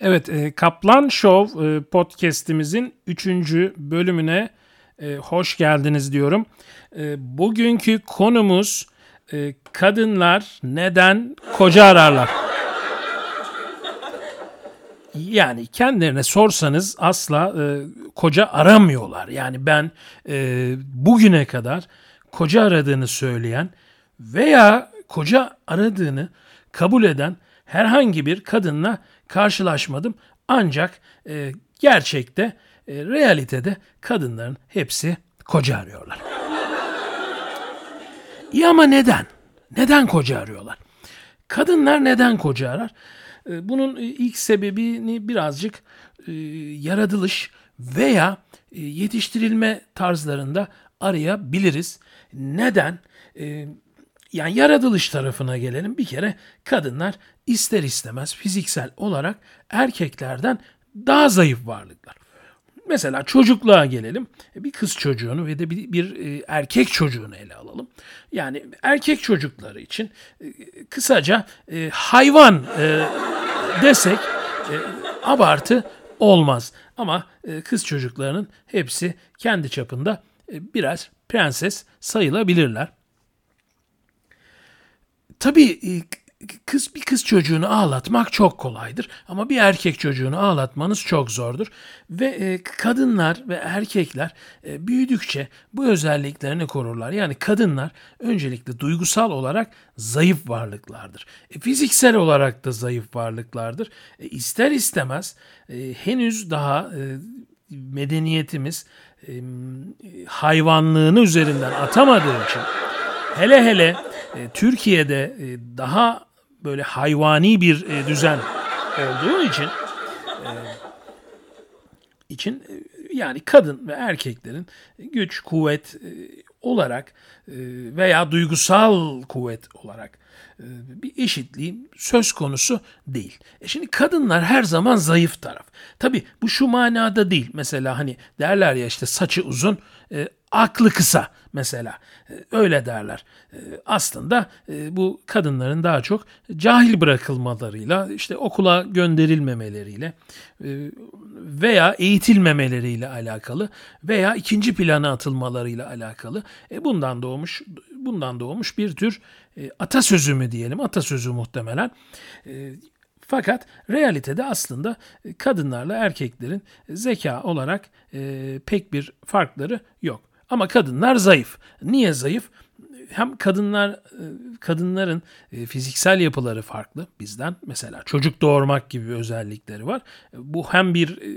Evet, e, Kaplan Show e, podcast'imizin 3. bölümüne e, hoş geldiniz diyorum. Bugünkü konumuz kadınlar neden koca ararlar? Yani kendilerine sorsanız asla e, koca aramıyorlar. Yani ben e, bugüne kadar koca aradığını söyleyen veya koca aradığını kabul eden herhangi bir kadınla karşılaşmadım. Ancak e, gerçekte, e, realitede kadınların hepsi koca arıyorlar. İyi ama neden? Neden koca arıyorlar? Kadınlar neden koca arar? E, bunun ilk sebebini birazcık e, yaratılış veya e, yetiştirilme tarzlarında arayabiliriz. Neden? E, yani yaratılış tarafına gelelim. Bir kere kadınlar ister istemez fiziksel olarak erkeklerden daha zayıf varlıklar. Mesela çocukluğa gelelim. Bir kız çocuğunu ve de bir, bir e, erkek çocuğunu ele alalım. Yani erkek çocukları için e, kısaca e, hayvan e, desek e, abartı olmaz. Ama e, kız çocuklarının hepsi kendi çapında e, biraz prenses sayılabilirler. Tabii e, kız bir kız çocuğunu ağlatmak çok kolaydır ama bir erkek çocuğunu ağlatmanız çok zordur ve e, kadınlar ve erkekler e, büyüdükçe bu özelliklerini korurlar. Yani kadınlar öncelikle duygusal olarak zayıf varlıklardır. E, fiziksel olarak da zayıf varlıklardır. E, ister istemez e, henüz daha e, medeniyetimiz e, hayvanlığını üzerinden atamadığı için hele hele e, Türkiye'de e, daha böyle hayvani bir e, düzen olduğu için e, için e, yani kadın ve erkeklerin güç, kuvvet e, olarak e, veya duygusal kuvvet olarak e, bir eşitliği söz konusu değil. E şimdi kadınlar her zaman zayıf taraf. Tabi bu şu manada değil. Mesela hani derler ya işte saçı uzun, e, aklı kısa mesela. E, öyle derler. E, aslında e, bu kadınların daha çok cahil bırakılmalarıyla, işte okula gönderilmemeleriyle veya eğitilmemeleriyle alakalı veya ikinci plana atılmalarıyla alakalı. Bundan doğmuş bundan doğmuş bir tür atasözü mü diyelim? Atasözü muhtemelen. Fakat realitede aslında kadınlarla erkeklerin zeka olarak pek bir farkları yok. Ama kadınlar zayıf. Niye zayıf? Hem kadınlar e, kadınların e, fiziksel yapıları farklı bizden. Mesela çocuk doğurmak gibi özellikleri var. Bu hem bir e,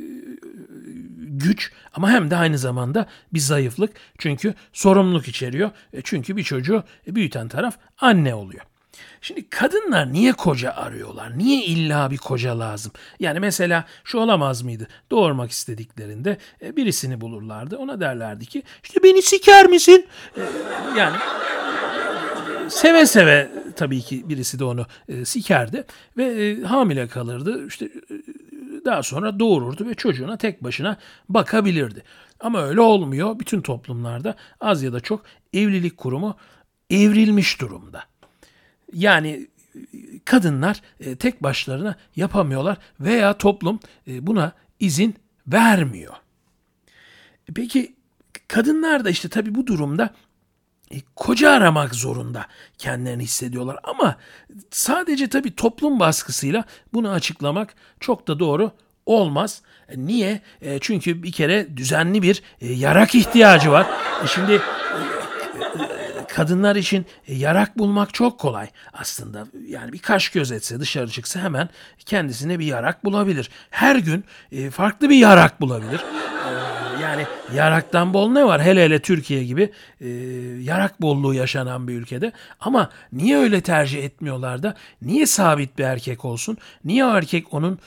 güç ama hem de aynı zamanda bir zayıflık. Çünkü sorumluluk içeriyor. Çünkü bir çocuğu büyüten taraf anne oluyor. Şimdi kadınlar niye koca arıyorlar? Niye illa bir koca lazım? Yani mesela şu olamaz mıydı? Doğurmak istediklerinde e, birisini bulurlardı. Ona derlerdi ki işte beni siker misin? E, yani seve seve tabii ki birisi de onu e, sikerdi ve hamile kalırdı. İşte daha sonra doğururdu ve çocuğuna tek başına bakabilirdi. Ama öyle olmuyor. Bütün toplumlarda az ya da çok evlilik kurumu evrilmiş durumda. Yani kadınlar e, tek başlarına yapamıyorlar veya toplum e, buna izin vermiyor. Peki kadınlar da işte tabii bu durumda e, koca aramak zorunda kendilerini hissediyorlar ama sadece tabii toplum baskısıyla bunu açıklamak çok da doğru olmaz. Niye? Çünkü bir kere düzenli bir yarak ihtiyacı var. Şimdi kadınlar için e, yarak bulmak çok kolay aslında. Yani bir kaş göz etse dışarı çıksa hemen kendisine bir yarak bulabilir. Her gün e, farklı bir yarak bulabilir. E, yani yaraktan bol ne var? Hele hele Türkiye gibi yarak bolluğu yaşanan bir ülkede. Ama niye öyle tercih etmiyorlar da? Niye sabit bir erkek olsun? Niye erkek onun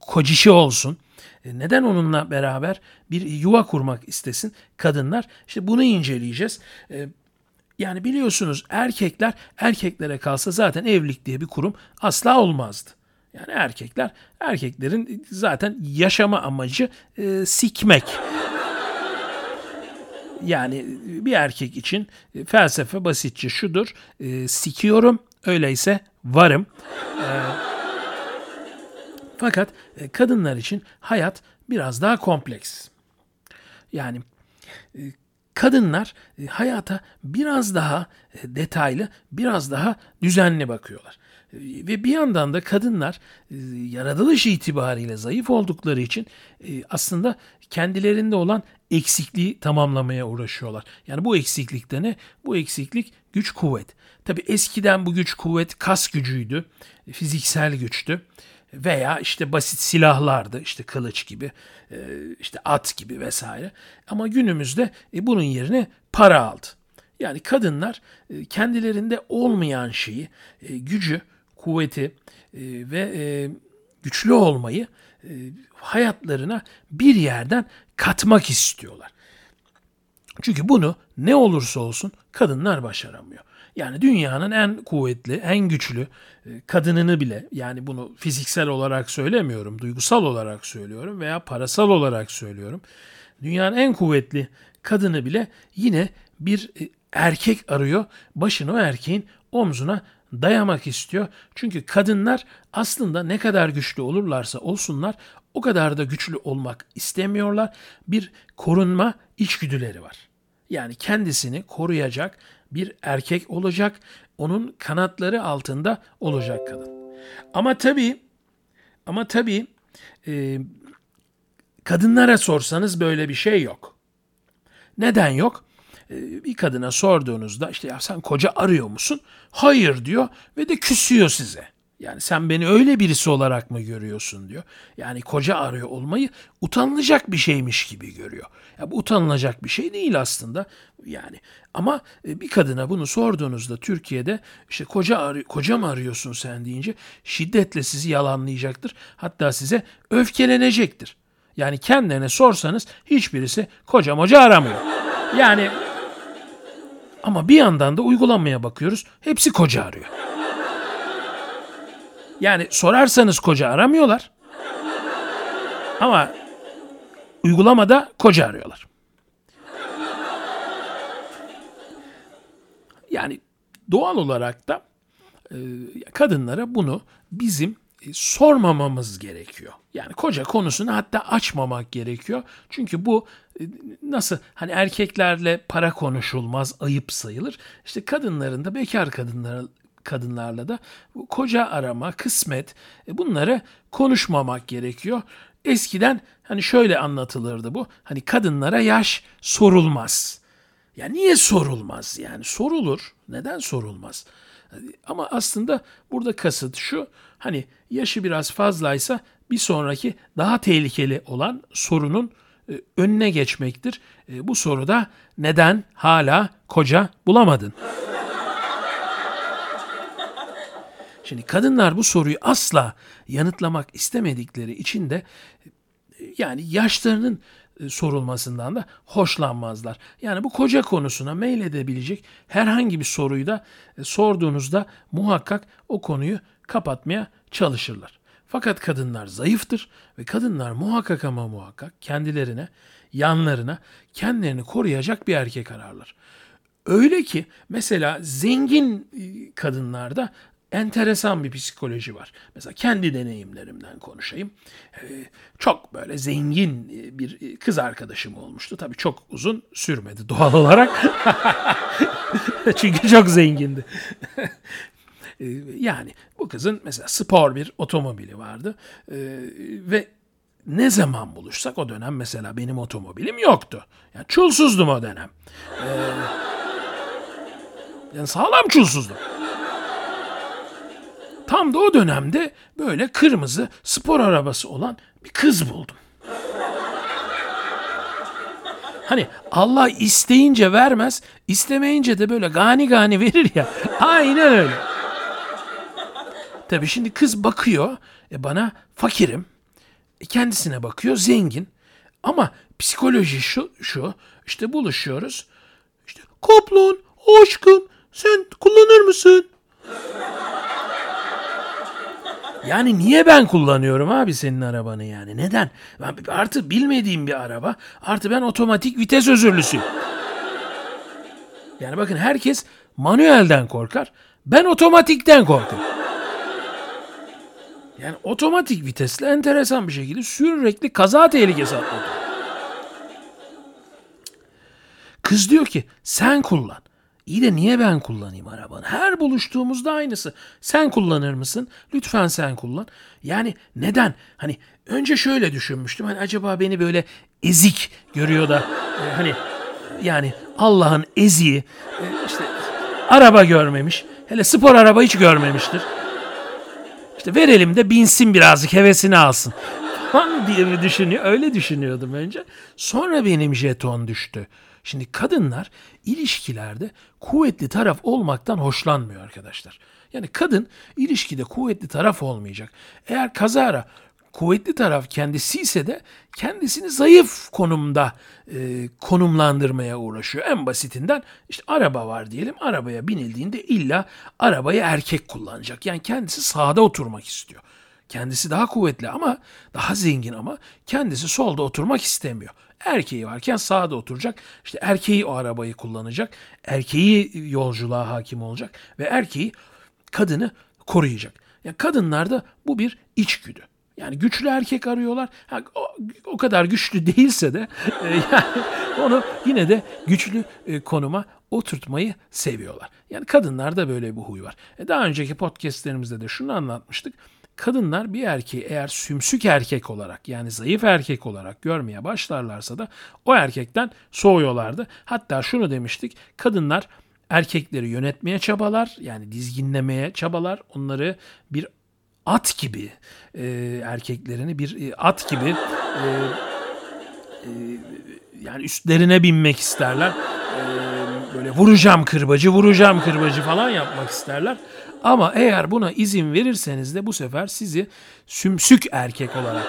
kocişi olsun? neden onunla beraber bir yuva kurmak istesin kadınlar? İşte bunu inceleyeceğiz. Yani biliyorsunuz erkekler erkeklere kalsa zaten evlilik diye bir kurum asla olmazdı. Yani erkekler erkeklerin zaten yaşama amacı e, sikmek. Yani bir erkek için e, felsefe basitçe şudur. E, sikiyorum öyleyse varım. E, Fakat e, kadınlar için hayat biraz daha kompleks. Yani e, kadınlar e, hayata biraz daha e, detaylı, biraz daha düzenli bakıyorlar. E, ve bir yandan da kadınlar yaratılış itibariyle zayıf oldukları için aslında kendilerinde olan eksikliği tamamlamaya uğraşıyorlar. Yani bu eksiklikte ne? Bu eksiklik güç kuvvet. Tabi eskiden bu güç kuvvet kas gücüydü, fiziksel güçtü veya işte basit silahlardı işte kılıç gibi e, işte at gibi vesaire ama günümüzde e, bunun yerine para aldı. Yani kadınlar e, kendilerinde olmayan şeyi gücü, kuvveti ve güçlü olmayı hayatlarına bir yerden katmak istiyorlar. Çünkü bunu ne olursa olsun kadınlar başaramıyor. Yani dünyanın en kuvvetli, en güçlü e, kadınını bile yani bunu fiziksel olarak söylemiyorum, duygusal olarak söylüyorum veya parasal olarak söylüyorum. Dünyanın en kuvvetli kadını bile yine bir e, erkek arıyor. Başını o erkeğin omzuna dayamak istiyor. Çünkü kadınlar aslında ne kadar güçlü olurlarsa olsunlar o kadar da güçlü olmak istemiyorlar. Bir korunma içgüdüleri var. Yani kendisini koruyacak bir erkek olacak. Onun kanatları altında olacak kadın. Ama tabii ama tabii e, kadınlara sorsanız böyle bir şey yok. Neden yok? E, bir kadına sorduğunuzda işte ya sen koca arıyor musun? Hayır diyor ve de küsüyor size. Yani sen beni öyle birisi olarak mı görüyorsun diyor. Yani koca arıyor olmayı utanılacak bir şeymiş gibi görüyor. Ya bu utanılacak bir şey değil aslında. Yani ama e, bir kadına bunu sorduğunuzda Türkiye'de işte koca arı, koca mı arıyorsun sen deyince şiddetle sizi yalanlayacaktır. Hatta size öfkelenecektir. Yani kendilerine sorsanız hiçbirisi koca moca aramıyor. Yani ama bir yandan da uygulamaya bakıyoruz. Hepsi koca arıyor. Yani sorarsanız koca aramıyorlar. Ama uygulamada koca arıyorlar. Yani doğal olarak da e, kadınlara bunu bizim e, sormamamız gerekiyor. Yani koca konusunu hatta açmamak gerekiyor. Çünkü bu e, nasıl hani erkeklerle para konuşulmaz, ayıp sayılır. İşte kadınların da bekar kadınlar kadınlarla da koca arama, kısmet e, bunları konuşmamak gerekiyor. Eskiden hani şöyle anlatılırdı bu. Hani kadınlara yaş sorulmaz. Ya niye sorulmaz? Yani sorulur. Neden sorulmaz? Ama aslında burada kasıt şu. Hani yaşı biraz fazlaysa bir sonraki daha tehlikeli olan sorunun e, önüne geçmektir. E, bu soruda neden hala koca bulamadın? Şimdi kadınlar bu soruyu asla yanıtlamak istemedikleri için de yani yaşlarının e, sorulmasından da hoşlanmazlar. Yani bu koca konusuna meyledebilecek herhangi bir soruyu da e, sorduğunuzda muhakkak o konuyu kapatmaya çalışırlar. Fakat kadınlar zayıftır ve kadınlar muhakkak ama muhakkak kendilerine, yanlarına, kendilerini koruyacak bir erkek ararlar. Öyle ki mesela zengin e, kadınlarda enteresan bir psikoloji var. Mesela kendi deneyimlerimden konuşayım. Ee, çok böyle zengin e, bir kız arkadaşım olmuştu. Tabii çok uzun sürmedi doğal olarak. Çünkü çok zengindi. Ee, yani bu kızın mesela spor bir otomobili vardı. Ee, ve ne zaman buluşsak o dönem mesela benim otomobilim yoktu. Yani çulsuzdum o dönem. Yani sağlam çulsuzdum. Tam da o dönemde böyle kırmızı spor arabası olan bir kız buldum. Hani Allah isteyince vermez, istemeyince de böyle gani gani verir ya. Aynen öyle. Tabii şimdi kız bakıyor e bana fakirim. E kendisine bakıyor zengin. Ama psikoloji şu, şu işte buluşuyoruz. İşte Kaplan aşkım sen kullanır mısın? Yani niye ben kullanıyorum abi senin arabanı yani? Neden? Artı bilmediğim bir araba. Artı ben otomatik vites özürlüsüyüm. Yani bakın herkes manuelden korkar. Ben otomatikten korkarım. Yani otomatik vitesle enteresan bir şekilde sürekli kaza tehlikesi atlatıyor. Kız diyor ki sen kullan. İyi de niye ben kullanayım arabanı? Her buluştuğumuzda aynısı. Sen kullanır mısın? Lütfen sen kullan. Yani neden? Hani önce şöyle düşünmüştüm. Hani acaba beni böyle ezik görüyor da e, hani yani Allah'ın eziği e, işte araba görmemiş. Hele spor araba hiç görmemiştir. İşte verelim de binsin birazcık hevesini alsın. Falan diye mi düşünüyor? Öyle düşünüyordum önce. Sonra benim jeton düştü. Şimdi kadınlar ilişkilerde kuvvetli taraf olmaktan hoşlanmıyor arkadaşlar. Yani kadın ilişkide kuvvetli taraf olmayacak. Eğer kazara kuvvetli taraf kendisi ise de kendisini zayıf konumda e, konumlandırmaya uğraşıyor. En basitinden işte araba var diyelim. Arabaya binildiğinde illa arabayı erkek kullanacak. Yani kendisi sağda oturmak istiyor. Kendisi daha kuvvetli ama daha zengin ama kendisi solda oturmak istemiyor. Erkeği varken sağda oturacak. İşte erkeği o arabayı kullanacak. Erkeği yolculuğa hakim olacak ve erkeği kadını koruyacak. Yani kadınlarda bu bir içgüdü. Yani güçlü erkek arıyorlar. Ha, o, o kadar güçlü değilse de e, yani onu yine de güçlü e, konuma oturtmayı seviyorlar. Yani kadınlarda böyle bir huy var. E, daha önceki podcastlerimizde de şunu anlatmıştık. Kadınlar bir erkeği eğer sümsük erkek olarak yani zayıf erkek olarak görmeye başlarlarsa da o erkekten soğuyorlardı. Hatta şunu demiştik. Kadınlar erkekleri yönetmeye çabalar yani dizginlemeye çabalar. Onları bir at gibi e, erkeklerini bir e, at gibi e, e, yani üstlerine binmek isterler. E, böyle vuracağım kırbacı, vuracağım kırbacı falan yapmak isterler. Ama eğer buna izin verirseniz de bu sefer sizi sümsük erkek olarak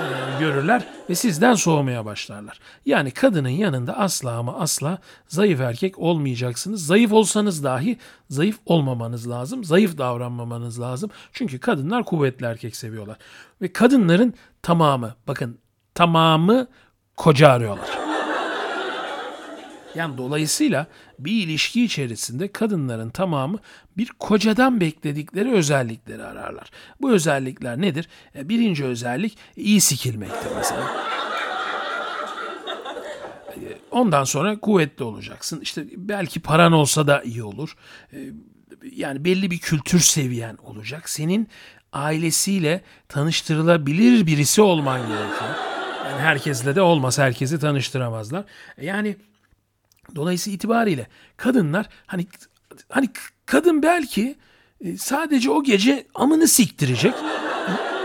e, görürler ve sizden soğumaya başlarlar. Yani kadının yanında asla ama asla zayıf erkek olmayacaksınız. Zayıf olsanız dahi zayıf olmamanız lazım. Zayıf davranmamanız lazım. Çünkü kadınlar kuvvetli erkek seviyorlar. Ve kadınların tamamı bakın tamamı koca arıyorlar. Yani dolayısıyla bir ilişki içerisinde kadınların tamamı bir kocadan bekledikleri özellikleri ararlar. Bu özellikler nedir? E, birinci özellik iyi sikilmektir mesela. E, ondan sonra kuvvetli olacaksın. İşte belki paran olsa da iyi olur. E, yani belli bir kültür seviyen olacak. Senin ailesiyle tanıştırılabilir birisi olman gerekiyor. Yani herkesle de olmaz. Herkesi tanıştıramazlar. Yani Dolayısıyla itibariyle kadınlar hani hani kadın belki e, sadece o gece amını siktirecek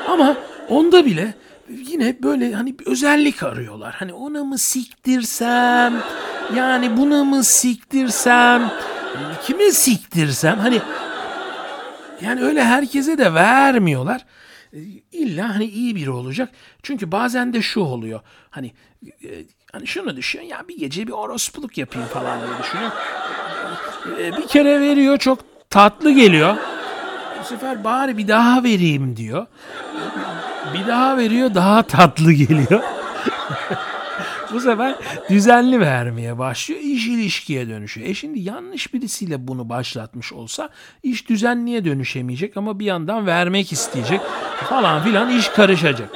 ama onda bile yine böyle hani bir özellik arıyorlar. Hani ona mı siktirsem yani buna mı siktirsem kime siktirsem hani yani öyle herkese de vermiyorlar. E, illa hani iyi biri olacak. Çünkü bazen de şu oluyor. Hani e, Hani şunu düşün ya bir gece bir orospuluk yapayım falan diye düşünüyor. Ee, bir kere veriyor çok tatlı geliyor. Bu sefer bari bir daha vereyim diyor. Bir daha veriyor daha tatlı geliyor. Bu sefer düzenli vermeye başlıyor. İş ilişkiye dönüşüyor. E şimdi yanlış birisiyle bunu başlatmış olsa iş düzenliye dönüşemeyecek ama bir yandan vermek isteyecek falan filan iş karışacak.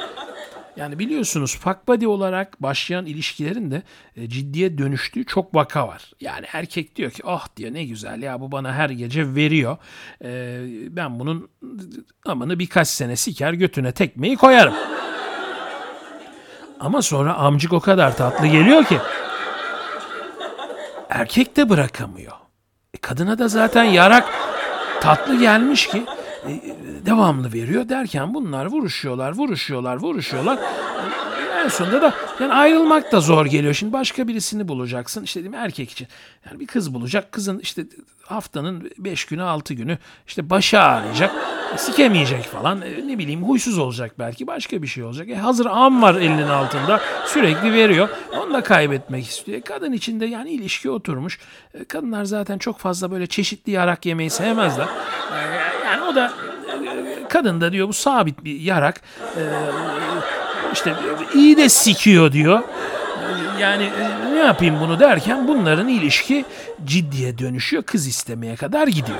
Yani biliyorsunuz fuck buddy olarak başlayan ilişkilerin de e, ciddiye dönüştüğü çok vaka var. Yani erkek diyor ki ah oh diyor ne güzel ya bu bana her gece veriyor. E, ben bunun amanı birkaç sene siker götüne tekmeyi koyarım. Ama sonra amcık o kadar tatlı geliyor ki erkek de bırakamıyor. E, kadına da zaten yarak tatlı gelmiş ki devamlı veriyor derken bunlar vuruşuyorlar, vuruşuyorlar, vuruşuyorlar. En sonunda da yani ayrılmak da zor geliyor. Şimdi başka birisini bulacaksın. İşte değil mi erkek için. Yani bir kız bulacak. Kızın işte haftanın 5 günü 6 günü işte başı ağrıyacak. Sikemeyecek falan. E, ne bileyim huysuz olacak belki. Başka bir şey olacak. E hazır am var elinin altında. Sürekli veriyor. Onu da kaybetmek istiyor. Kadın içinde yani ilişki oturmuş. E, kadınlar zaten çok fazla böyle çeşitli yarak yemeyi sevmezler. Yani o da kadın da diyor bu sabit bir yarak. işte iyi de sikiyor diyor. Yani ne yapayım bunu derken bunların ilişki ciddiye dönüşüyor. Kız istemeye kadar gidiyor.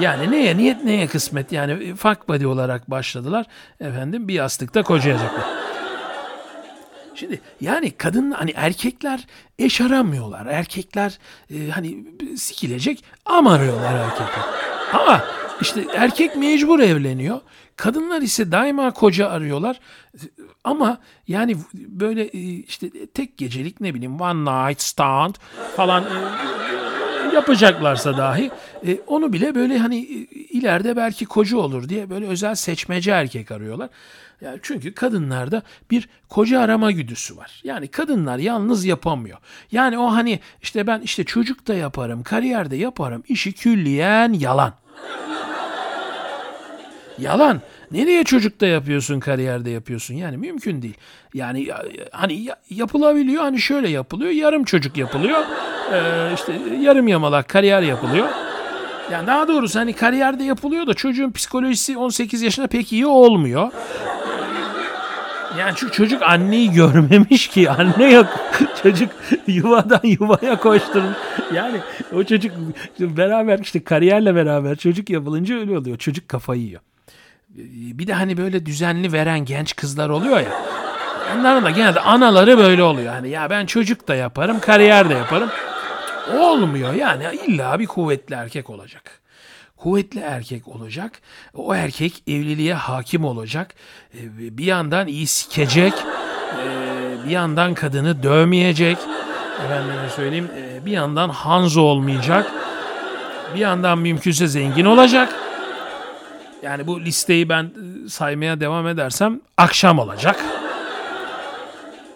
Yani neye niyet neye kısmet yani fuck buddy olarak başladılar. Efendim bir yastıkta kocayacaklar. Şimdi yani kadın hani erkekler eş aramıyorlar. Erkekler e, hani sikilecek ama arıyorlar erkekler. Ama işte erkek mecbur evleniyor. Kadınlar ise daima koca arıyorlar. Ama yani böyle e, işte tek gecelik ne bileyim one night stand falan e, yapacaklarsa dahi e, onu bile böyle hani ileride belki koca olur diye böyle özel seçmece erkek arıyorlar. Yani çünkü kadınlarda bir koca arama güdüsü var. Yani kadınlar yalnız yapamıyor. Yani o hani işte ben işte çocuk da yaparım, kariyer de yaparım işi külliyen yalan. Yalan. Nereye çocukta yapıyorsun, kariyerde yapıyorsun? Yani mümkün değil. Yani hani yapılabiliyor, hani şöyle yapılıyor. Yarım çocuk yapılıyor. Ee, işte yarım yamalak kariyer yapılıyor. Yani daha doğrusu hani kariyerde yapılıyor da çocuğun psikolojisi 18 yaşında pek iyi olmuyor. Yani çünkü çocuk anneyi görmemiş ki. Anne yok. çocuk yuvadan yuvaya koşturmuş. Yani o çocuk beraber işte kariyerle beraber çocuk yapılınca öyle oluyor. Çocuk kafayı yiyor. Bir de hani böyle düzenli veren genç kızlar oluyor ya. Onların da genelde anaları böyle oluyor. Hani ya ben çocuk da yaparım, kariyer de yaparım. Olmuyor yani illa bir kuvvetli erkek olacak. Kuvvetli erkek olacak. O erkek evliliğe hakim olacak. Bir yandan iyi sikecek. Bir yandan kadını dövmeyecek. Efendime söyleyeyim bir yandan Hanzo olmayacak. Bir yandan mümkünse zengin olacak. Yani bu listeyi ben e, saymaya devam edersem akşam olacak.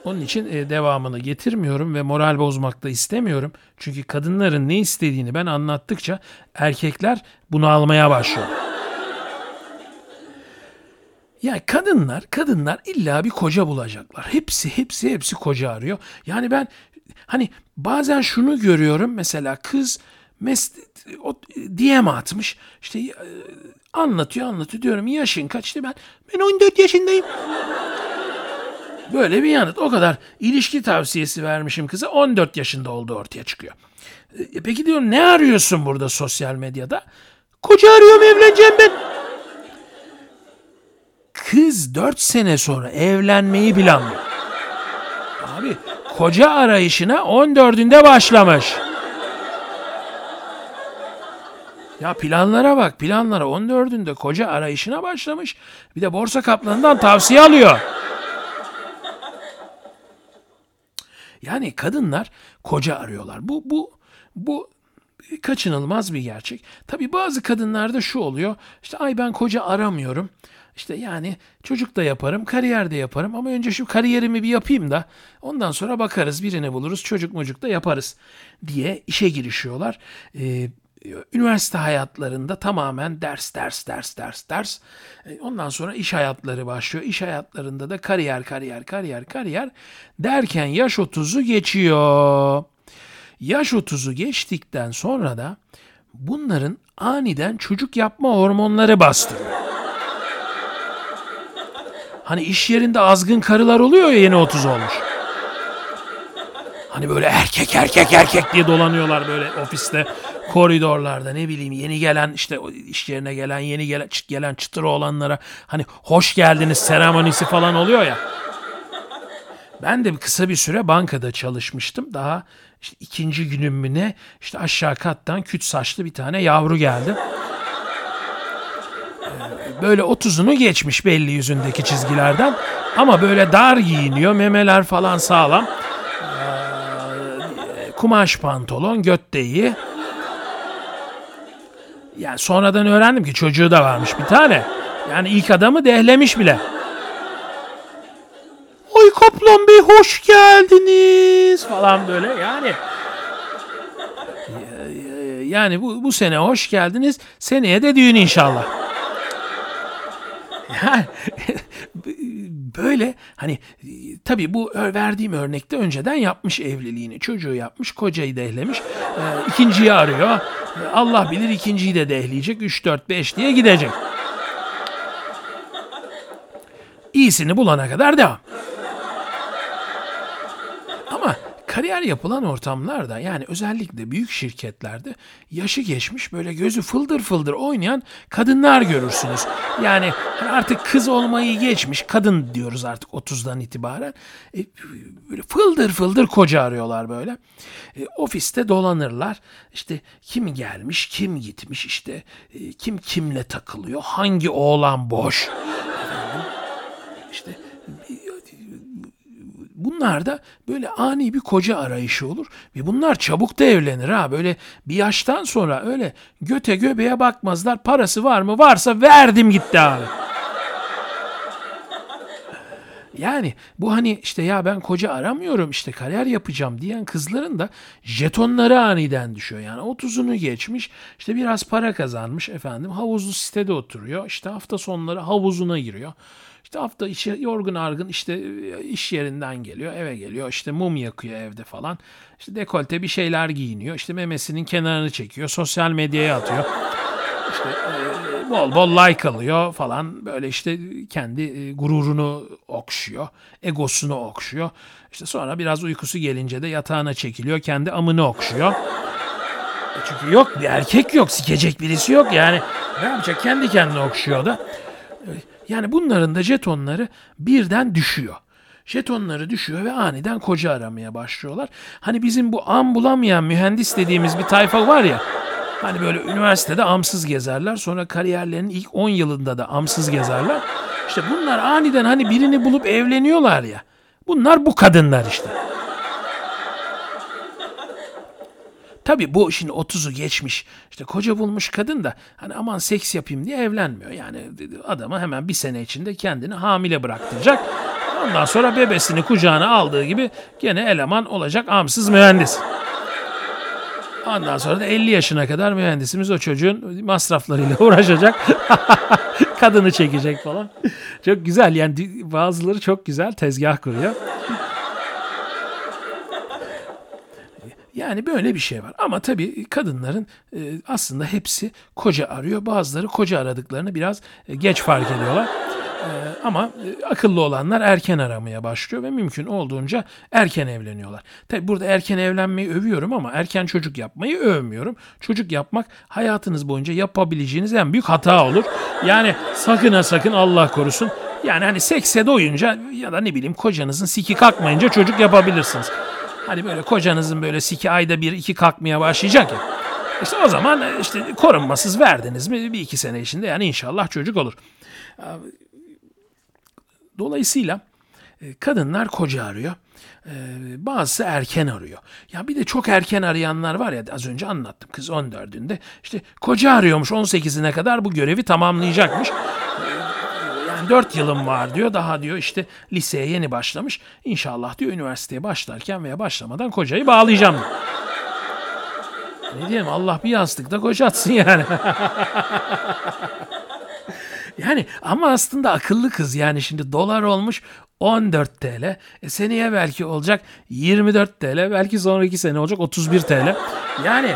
Onun için e, devamını getirmiyorum ve moral bozmak da istemiyorum. Çünkü kadınların ne istediğini ben anlattıkça erkekler bunu almaya başlıyor. Yani kadınlar, kadınlar illa bir koca bulacaklar. Hepsi, hepsi, hepsi koca arıyor. Yani ben hani bazen şunu görüyorum mesela kız mes o DM atmış. İşte e, anlatıyor anlatıyor diyorum yaşın kaçtı ben? Ben 14 yaşındayım. Böyle bir yanıt. O kadar ilişki tavsiyesi vermişim kıza 14 yaşında oldu ortaya çıkıyor. E, peki diyorum ne arıyorsun burada sosyal medyada? Koca arıyorum evleneceğim ben. Kız 4 sene sonra evlenmeyi planlıyor. Abi koca arayışına 14'ünde başlamış. Ya planlara bak planlara 14'ünde koca arayışına başlamış. Bir de borsa kaplanından tavsiye alıyor. Yani kadınlar koca arıyorlar. Bu bu bu kaçınılmaz bir gerçek. Tabii bazı kadınlarda şu oluyor. İşte ay ben koca aramıyorum. İşte yani çocuk da yaparım, kariyer de yaparım ama önce şu kariyerimi bir yapayım da ondan sonra bakarız birini buluruz, çocuk mucuk da yaparız diye işe girişiyorlar. Ee, üniversite hayatlarında tamamen ders, ders, ders, ders, ders. E, ondan sonra iş hayatları başlıyor. İş hayatlarında da kariyer, kariyer, kariyer, kariyer derken yaş 30'u geçiyor. Yaş 30'u geçtikten sonra da bunların aniden çocuk yapma hormonları bastırıyor. Hani iş yerinde azgın karılar oluyor ya yeni 30 olmuş. Hani böyle erkek erkek erkek diye dolanıyorlar böyle ofiste koridorlarda ne bileyim yeni gelen işte iş yerine gelen yeni gelen, gelen çıtır olanlara hani hoş geldiniz seremonisi falan oluyor ya. Ben de kısa bir süre bankada çalışmıştım. Daha işte ikinci günüm mü ne işte aşağı kattan küt saçlı bir tane yavru geldi. Ee, böyle otuzunu geçmiş belli yüzündeki çizgilerden. Ama böyle dar giyiniyor. Memeler falan sağlam. Kumaş pantolon, göt de iyi. Yani sonradan öğrendim ki çocuğu da varmış bir tane. Yani ilk adamı dehlemiş bile. Oy Kaplan Bey hoş geldiniz falan böyle yani. Yani bu, bu sene hoş geldiniz. Seneye de düğün inşallah. Yani böyle hani tabii bu verdiğim örnekte önceden yapmış evliliğini. Çocuğu yapmış, kocayı dehlemiş. E, ikinciyi arıyor. Allah bilir ikinciyi de dehleyecek. 3, 4, 5 diye gidecek. İyisini bulana kadar devam. Kariyer yapılan ortamlarda yani özellikle büyük şirketlerde yaşı geçmiş böyle gözü fıldır fıldır oynayan kadınlar görürsünüz. Yani artık kız olmayı geçmiş kadın diyoruz artık 30'dan itibaren. E, böyle fıldır fıldır koca arıyorlar böyle. E, ofiste dolanırlar. İşte kim gelmiş, kim gitmiş işte e, kim kimle takılıyor, hangi oğlan boş. Efendim, işte bunlar da böyle ani bir koca arayışı olur. Ve bunlar çabuk da evlenir ha. Böyle bir yaştan sonra öyle göte göbeğe bakmazlar. Parası var mı? Varsa verdim gitti abi. Yani bu hani işte ya ben koca aramıyorum işte kariyer yapacağım diyen kızların da jetonları aniden düşüyor. Yani 30'unu geçmiş işte biraz para kazanmış efendim havuzlu sitede oturuyor. işte hafta sonları havuzuna giriyor. İşte hafta içi yorgun argın işte e, iş yerinden geliyor eve geliyor işte mum yakıyor evde falan. İşte dekolte bir şeyler giyiniyor işte memesinin kenarını çekiyor sosyal medyaya atıyor. İşte e, bol bol like alıyor falan böyle işte kendi e, gururunu okşuyor egosunu okşuyor. İşte sonra biraz uykusu gelince de yatağına çekiliyor kendi amını okşuyor. E çünkü yok bir erkek yok sikecek birisi yok yani ne yapacak kendi kendine okşuyor da. Yani bunların da jetonları birden düşüyor. Jetonları düşüyor ve aniden koca aramaya başlıyorlar. Hani bizim bu am bulamayan mühendis dediğimiz bir tayfa var ya. Hani böyle üniversitede amsız gezerler. Sonra kariyerlerinin ilk 10 yılında da amsız gezerler. İşte bunlar aniden hani birini bulup evleniyorlar ya. Bunlar bu kadınlar işte. Tabii bu şimdi 30'u geçmiş işte koca bulmuş kadın da hani aman seks yapayım diye evlenmiyor. Yani adamı hemen bir sene içinde kendini hamile bıraktıracak. Ondan sonra bebesini kucağına aldığı gibi gene eleman olacak amsız mühendis. Ondan sonra da 50 yaşına kadar mühendisimiz o çocuğun masraflarıyla uğraşacak. Kadını çekecek falan. Çok güzel yani bazıları çok güzel tezgah kuruyor. Yani böyle bir şey var. Ama tabii kadınların e, aslında hepsi koca arıyor. Bazıları koca aradıklarını biraz e, geç fark ediyorlar. E, ama akıllı olanlar erken aramaya başlıyor ve mümkün olduğunca erken evleniyorlar. Tabii burada erken evlenmeyi övüyorum ama erken çocuk yapmayı övmüyorum. Çocuk yapmak hayatınız boyunca yapabileceğiniz en büyük hata olur. Yani sakın ha sakın Allah korusun. Yani hani sekse doyunca ya da ne bileyim kocanızın siki kalkmayınca çocuk yapabilirsiniz. Hani böyle kocanızın böyle siki ayda bir iki kalkmaya başlayacak ya. İşte o zaman işte korunmasız verdiniz mi bir iki sene içinde yani inşallah çocuk olur. Dolayısıyla e, kadınlar koca arıyor. E, bazısı erken arıyor. Ya bir de çok erken arayanlar var ya az önce anlattım kız 14'ünde işte koca arıyormuş 18'ine kadar bu görevi tamamlayacakmış. 4 yılım var diyor. Daha diyor işte liseye yeni başlamış. İnşallah diyor üniversiteye başlarken veya başlamadan kocayı bağlayacağım. Ne diyeyim Allah bir yastıkta kocatsın yani. yani ama aslında akıllı kız yani şimdi dolar olmuş 14 TL. E seneye belki olacak 24 TL. Belki sonraki sene olacak 31 TL. Yani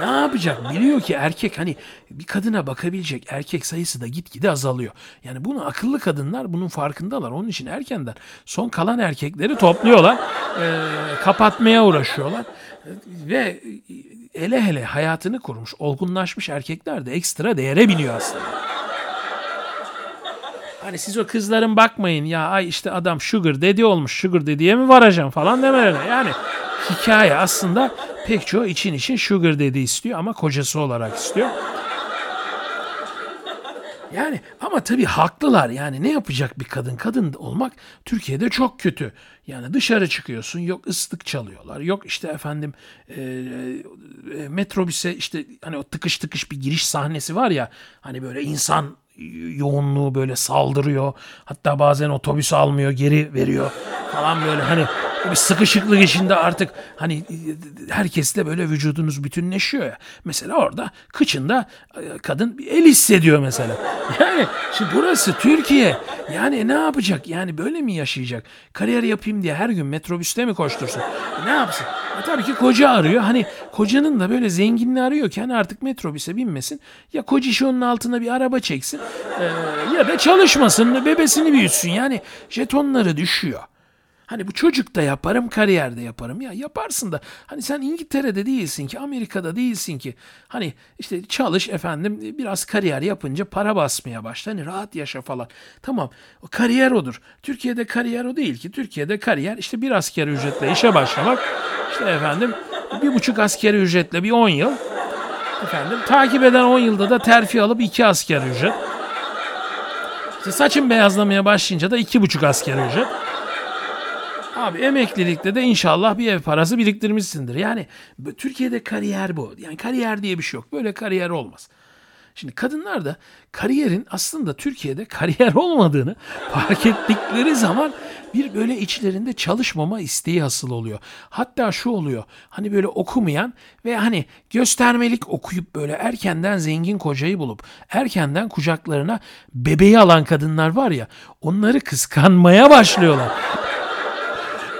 ne yapacak? Biliyor ki erkek hani bir kadına bakabilecek erkek sayısı da gitgide azalıyor. Yani bunu akıllı kadınlar bunun farkındalar. Onun için erkenden son kalan erkekleri topluyorlar. E, kapatmaya uğraşıyorlar. Ve hele hele hayatını kurmuş, olgunlaşmış erkekler de ekstra değere biniyor aslında. Hani siz o kızların bakmayın ya ay işte adam sugar dedi olmuş sugar dediye mi varacağım falan demelerine. Yani hikaye aslında pek çoğu için için sugar dedi istiyor ama kocası olarak istiyor. Yani ama tabii haklılar yani ne yapacak bir kadın? Kadın olmak Türkiye'de çok kötü. Yani dışarı çıkıyorsun yok ıslık çalıyorlar yok işte efendim e, e, metrobüse işte hani o tıkış tıkış bir giriş sahnesi var ya hani böyle insan yoğunluğu böyle saldırıyor. Hatta bazen otobüs almıyor geri veriyor falan böyle hani sıkışıklık içinde artık hani herkesle böyle vücudunuz bütünleşiyor ya. Mesela orada kıçında e, kadın bir el hissediyor mesela. Yani şimdi burası Türkiye. Yani ne yapacak? Yani böyle mi yaşayacak? Kariyer yapayım diye her gün metrobüste mi koştursun? Ne yapsın? E tabii ki koca arıyor. Hani kocanın da böyle zenginliği arıyorken artık metrobüse binmesin. Ya kocişi onun altına bir araba çeksin. E, ya da çalışmasın. Bebesini büyütsün. Yani jetonları düşüyor. Hani bu çocuk da yaparım, kariyer de yaparım. Ya yaparsın da hani sen İngiltere'de değilsin ki, Amerika'da değilsin ki. Hani işte çalış efendim biraz kariyer yapınca para basmaya başla. Hani rahat yaşa falan. Tamam o kariyer odur. Türkiye'de kariyer o değil ki. Türkiye'de kariyer işte bir asker ücretle işe başlamak. İşte efendim bir buçuk askeri ücretle bir on yıl. Efendim takip eden 10 yılda da terfi alıp iki asker ücret. İşte saçın beyazlamaya başlayınca da iki buçuk asker ücret. Abi emeklilikte de inşallah bir ev parası biriktirmişsindir. Yani Türkiye'de kariyer bu. Yani kariyer diye bir şey yok. Böyle kariyer olmaz. Şimdi kadınlar da kariyerin aslında Türkiye'de kariyer olmadığını fark ettikleri zaman bir böyle içlerinde çalışmama isteği hasıl oluyor. Hatta şu oluyor. Hani böyle okumayan ve hani göstermelik okuyup böyle erkenden zengin kocayı bulup erkenden kucaklarına bebeği alan kadınlar var ya onları kıskanmaya başlıyorlar.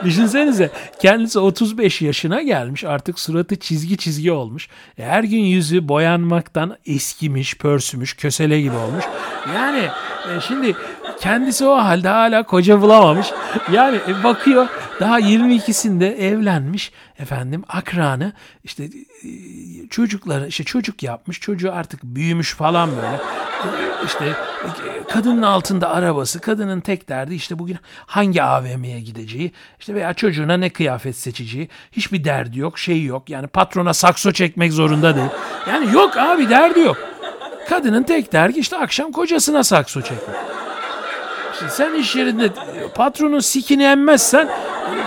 Düşünsenize kendisi 35 yaşına gelmiş artık suratı çizgi çizgi olmuş. E, her gün yüzü boyanmaktan eskimiş, pörsümüş, kösele gibi olmuş. Yani e, şimdi kendisi o halde hala koca bulamamış. Yani e, bakıyor daha 22'sinde evlenmiş efendim akranı işte çocukları işte çocuk yapmış çocuğu artık büyümüş falan böyle işte kadının altında arabası kadının tek derdi işte bugün hangi AVM'ye gideceği işte veya çocuğuna ne kıyafet seçeceği hiçbir derdi yok şey yok yani patrona sakso çekmek zorunda değil yani yok abi derdi yok kadının tek derdi işte akşam kocasına sakso çekmek Şimdi sen iş yerinde patronun sikini emmezsen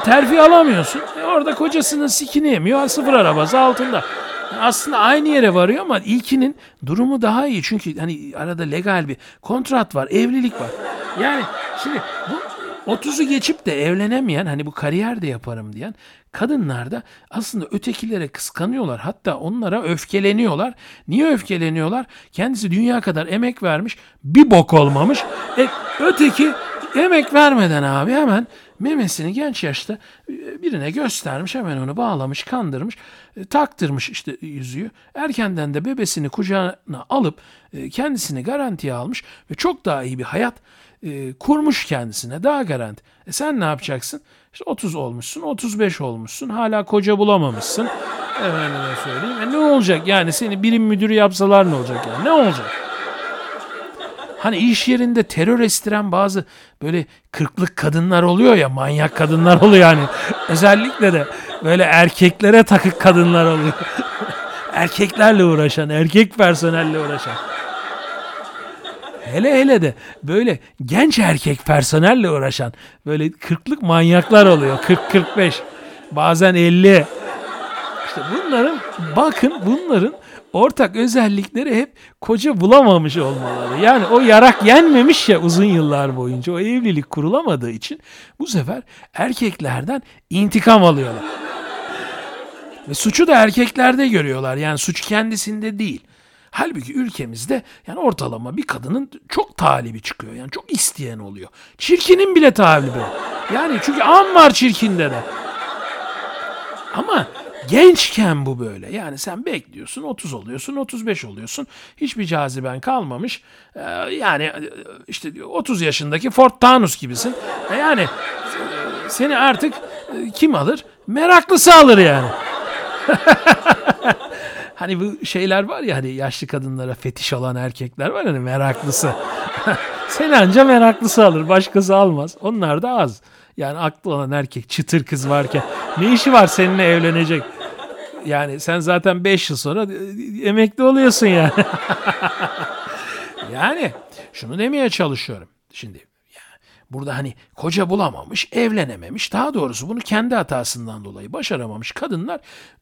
terfi alamıyorsun. E orada kocasının sikini yemiyor. Sıfır arabası altında. Aslında aynı yere varıyor ama ilkinin durumu daha iyi. Çünkü hani arada legal bir kontrat var, evlilik var. Yani şimdi bu 30'u geçip de evlenemeyen hani bu kariyer de yaparım diyen kadınlar da aslında ötekilere kıskanıyorlar. Hatta onlara öfkeleniyorlar. Niye öfkeleniyorlar? Kendisi dünya kadar emek vermiş bir bok olmamış. E, öteki emek vermeden abi hemen memesini genç yaşta e, birine göstermiş hemen onu bağlamış kandırmış e, taktırmış işte yüzüğü erkenden de bebesini kucağına alıp e, kendisini garantiye almış ve çok daha iyi bir hayat kurmuş kendisine daha garanti. E sen ne yapacaksın? İşte 30 olmuşsun 35 olmuşsun hala koca bulamamışsın. Efendime söyleyeyim. E ne olacak yani seni birim müdürü yapsalar ne olacak yani ne olacak? Hani iş yerinde terör estiren bazı böyle kırklık kadınlar oluyor ya manyak kadınlar oluyor yani. Özellikle de böyle erkeklere takık kadınlar oluyor. Erkeklerle uğraşan, erkek personelle uğraşan. Hele hele de böyle genç erkek personelle uğraşan böyle kırklık manyaklar oluyor. 40-45 bazen 50. İşte bunların bakın bunların ortak özellikleri hep koca bulamamış olmaları. Yani o yarak yenmemiş ya uzun yıllar boyunca o evlilik kurulamadığı için bu sefer erkeklerden intikam alıyorlar. Ve suçu da erkeklerde görüyorlar. Yani suç kendisinde değil. Halbuki ülkemizde yani ortalama bir kadının çok talibi çıkıyor. Yani çok isteyen oluyor. Çirkinin bile talibi. Yani çünkü an var çirkinde de. Ama Gençken bu böyle. Yani sen bekliyorsun 30 oluyorsun 35 oluyorsun. Hiçbir caziben kalmamış. Ee, yani e, işte 30 yaşındaki Ford Taunus gibisin. Ee, yani e, seni artık e, kim alır? Meraklısı alır yani. hani bu şeyler var ya hani yaşlı kadınlara fetiş olan erkekler var hani meraklısı. Seni anca meraklısı alır. Başkası almaz. Onlar da az. Yani aklı olan erkek çıtır kız varken ne işi var seninle evlenecek? Yani sen zaten 5 yıl sonra e, emekli oluyorsun yani. yani şunu demeye çalışıyorum. Şimdi burada hani koca bulamamış, evlenememiş. Daha doğrusu bunu kendi hatasından dolayı başaramamış kadınlar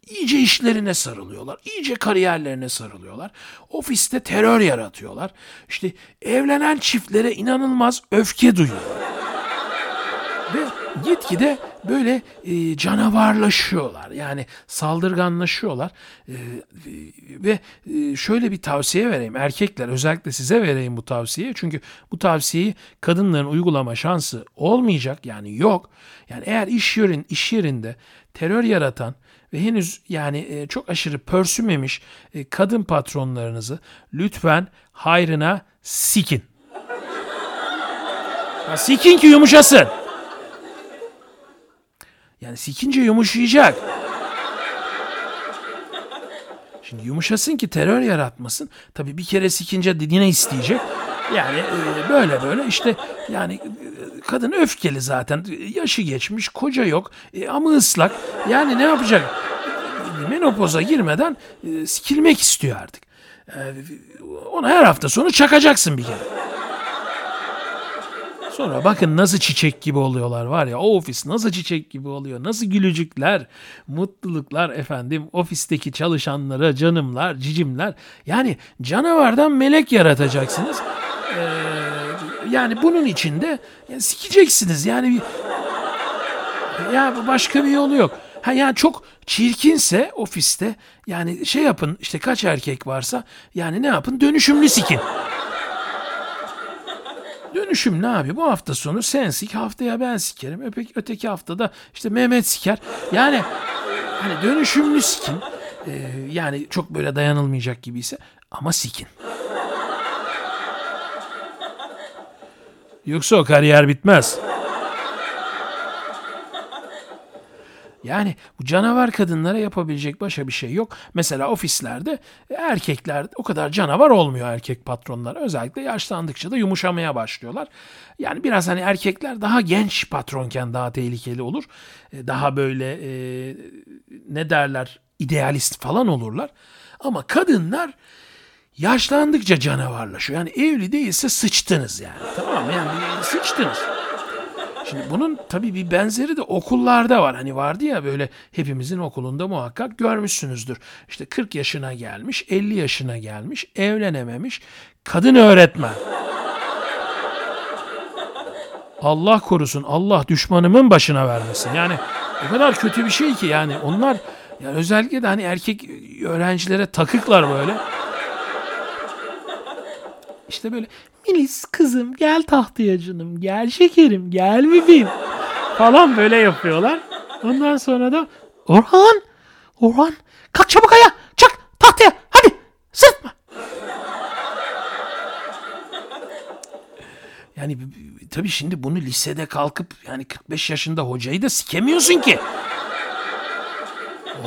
iyice işlerine sarılıyorlar. iyice kariyerlerine sarılıyorlar. Ofiste terör yaratıyorlar. İşte evlenen çiftlere inanılmaz öfke duyuyorlar. Ve gitgide böyle e, canavarlaşıyorlar. Yani saldırganlaşıyorlar. E, ve e, şöyle bir tavsiye vereyim. Erkekler özellikle size vereyim bu tavsiyeyi. Çünkü bu tavsiyeyi kadınların uygulama şansı olmayacak. Yani yok. Yani eğer iş yerin iş yerinde terör yaratan ve henüz yani e, çok aşırı pörsümemiş e, kadın patronlarınızı lütfen hayrına sikin. Ya sikin ki yumuşasın. Yani sikince yumuşayacak. Şimdi yumuşasın ki terör yaratmasın. Tabii bir kere sikince yine isteyecek. Yani e, böyle böyle işte yani e, kadın öfkeli zaten. Yaşı geçmiş, koca yok e, ama ıslak. Yani ne yapacak? Menopoza girmeden sikilmek istiyor artık. Ona her hafta sonu çakacaksın bir kere. Sonra bakın nasıl çiçek gibi oluyorlar var ya o ofis nasıl çiçek gibi oluyor. Nasıl gülücükler, mutluluklar efendim ofisteki çalışanlara canımlar, cicimler. Yani canavardan melek yaratacaksınız. Ee, yani bunun içinde yani sikeceksiniz yani ya başka bir yolu yok. Ha yani çok çirkinse ofiste yani şey yapın işte kaç erkek varsa yani ne yapın dönüşümlü sikin. Dönüşüm ne abi? Bu hafta sonu sen sik, haftaya ben sikerim. Öpek, öteki haftada işte Mehmet siker. Yani hani dönüşümlü sikin. Ee, yani çok böyle dayanılmayacak gibiyse ama sikin. Yoksa o kariyer bitmez. Yani bu canavar kadınlara yapabilecek başka bir şey yok. Mesela ofislerde erkekler o kadar canavar olmuyor erkek patronlar. Özellikle yaşlandıkça da yumuşamaya başlıyorlar. Yani biraz hani erkekler daha genç patronken daha tehlikeli olur. E, daha böyle e, ne derler idealist falan olurlar. Ama kadınlar yaşlandıkça canavarlaşıyor. Yani evli değilse sıçtınız yani. Tamam mı? Yani sıçtınız. Şimdi bunun tabii bir benzeri de okullarda var. Hani vardı ya böyle hepimizin okulunda muhakkak görmüşsünüzdür. İşte 40 yaşına gelmiş, 50 yaşına gelmiş, evlenememiş kadın öğretmen. Allah korusun, Allah düşmanımın başına vermesin. Yani o kadar kötü bir şey ki yani onlar yani özellikle de hani erkek öğrencilere takıklar böyle. İşte böyle Melis kızım gel tahtaya canım gel şekerim gel bebeğim falan böyle yapıyorlar. Ondan sonra da Orhan Orhan kalk çabuk ayağa çak tahtaya hadi sırtma. Yani tabii şimdi bunu lisede kalkıp yani 45 yaşında hocayı da sikemiyorsun ki.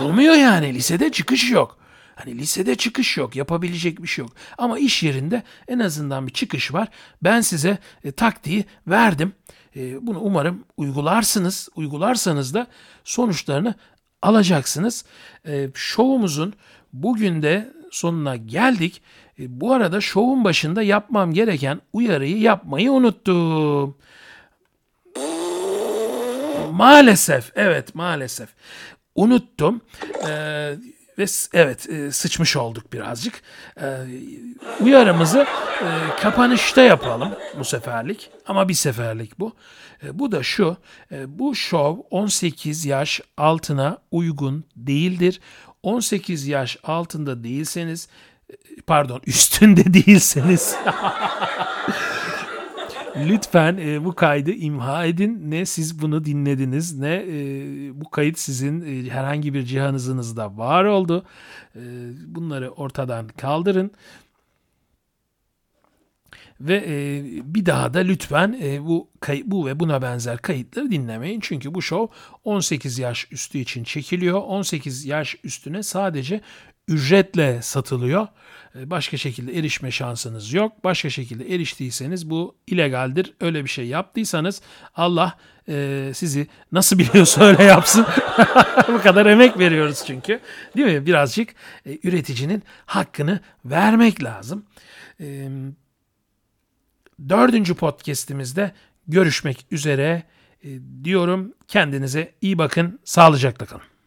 Olmuyor yani lisede çıkış yok. Hani lisede çıkış yok, yapabilecek bir şey yok. Ama iş yerinde en azından bir çıkış var. Ben size e, taktiği verdim. E, bunu umarım uygularsınız. Uygularsanız da sonuçlarını alacaksınız. E, şovumuzun bugün de sonuna geldik. E, bu arada şovun başında yapmam gereken uyarıyı yapmayı unuttum. Maalesef, evet maalesef. Unuttum. Ee, ve evet e, sıçmış olduk birazcık. E, uyarımızı e, kapanışta yapalım bu seferlik ama bir seferlik bu. E, bu da şu, e, bu şov 18 yaş altına uygun değildir. 18 yaş altında değilseniz, e, pardon üstünde değilseniz Lütfen e, bu kaydı imha edin. Ne siz bunu dinlediniz ne e, bu kayıt sizin e, herhangi bir cihazınızda var oldu. E, bunları ortadan kaldırın. Ve e, bir daha da lütfen e, bu kay- bu ve buna benzer kayıtları dinlemeyin. Çünkü bu show 18 yaş üstü için çekiliyor. 18 yaş üstüne sadece ücretle satılıyor. E, başka şekilde erişme şansınız yok. Başka şekilde eriştiyseniz bu illegaldir. Öyle bir şey yaptıysanız Allah e, sizi nasıl biliyorsa öyle yapsın. bu kadar emek veriyoruz çünkü. Değil mi? Birazcık e, üreticinin hakkını vermek lazım. E, dördüncü podcastimizde görüşmek üzere e, diyorum. Kendinize iyi bakın. Sağlıcakla kalın.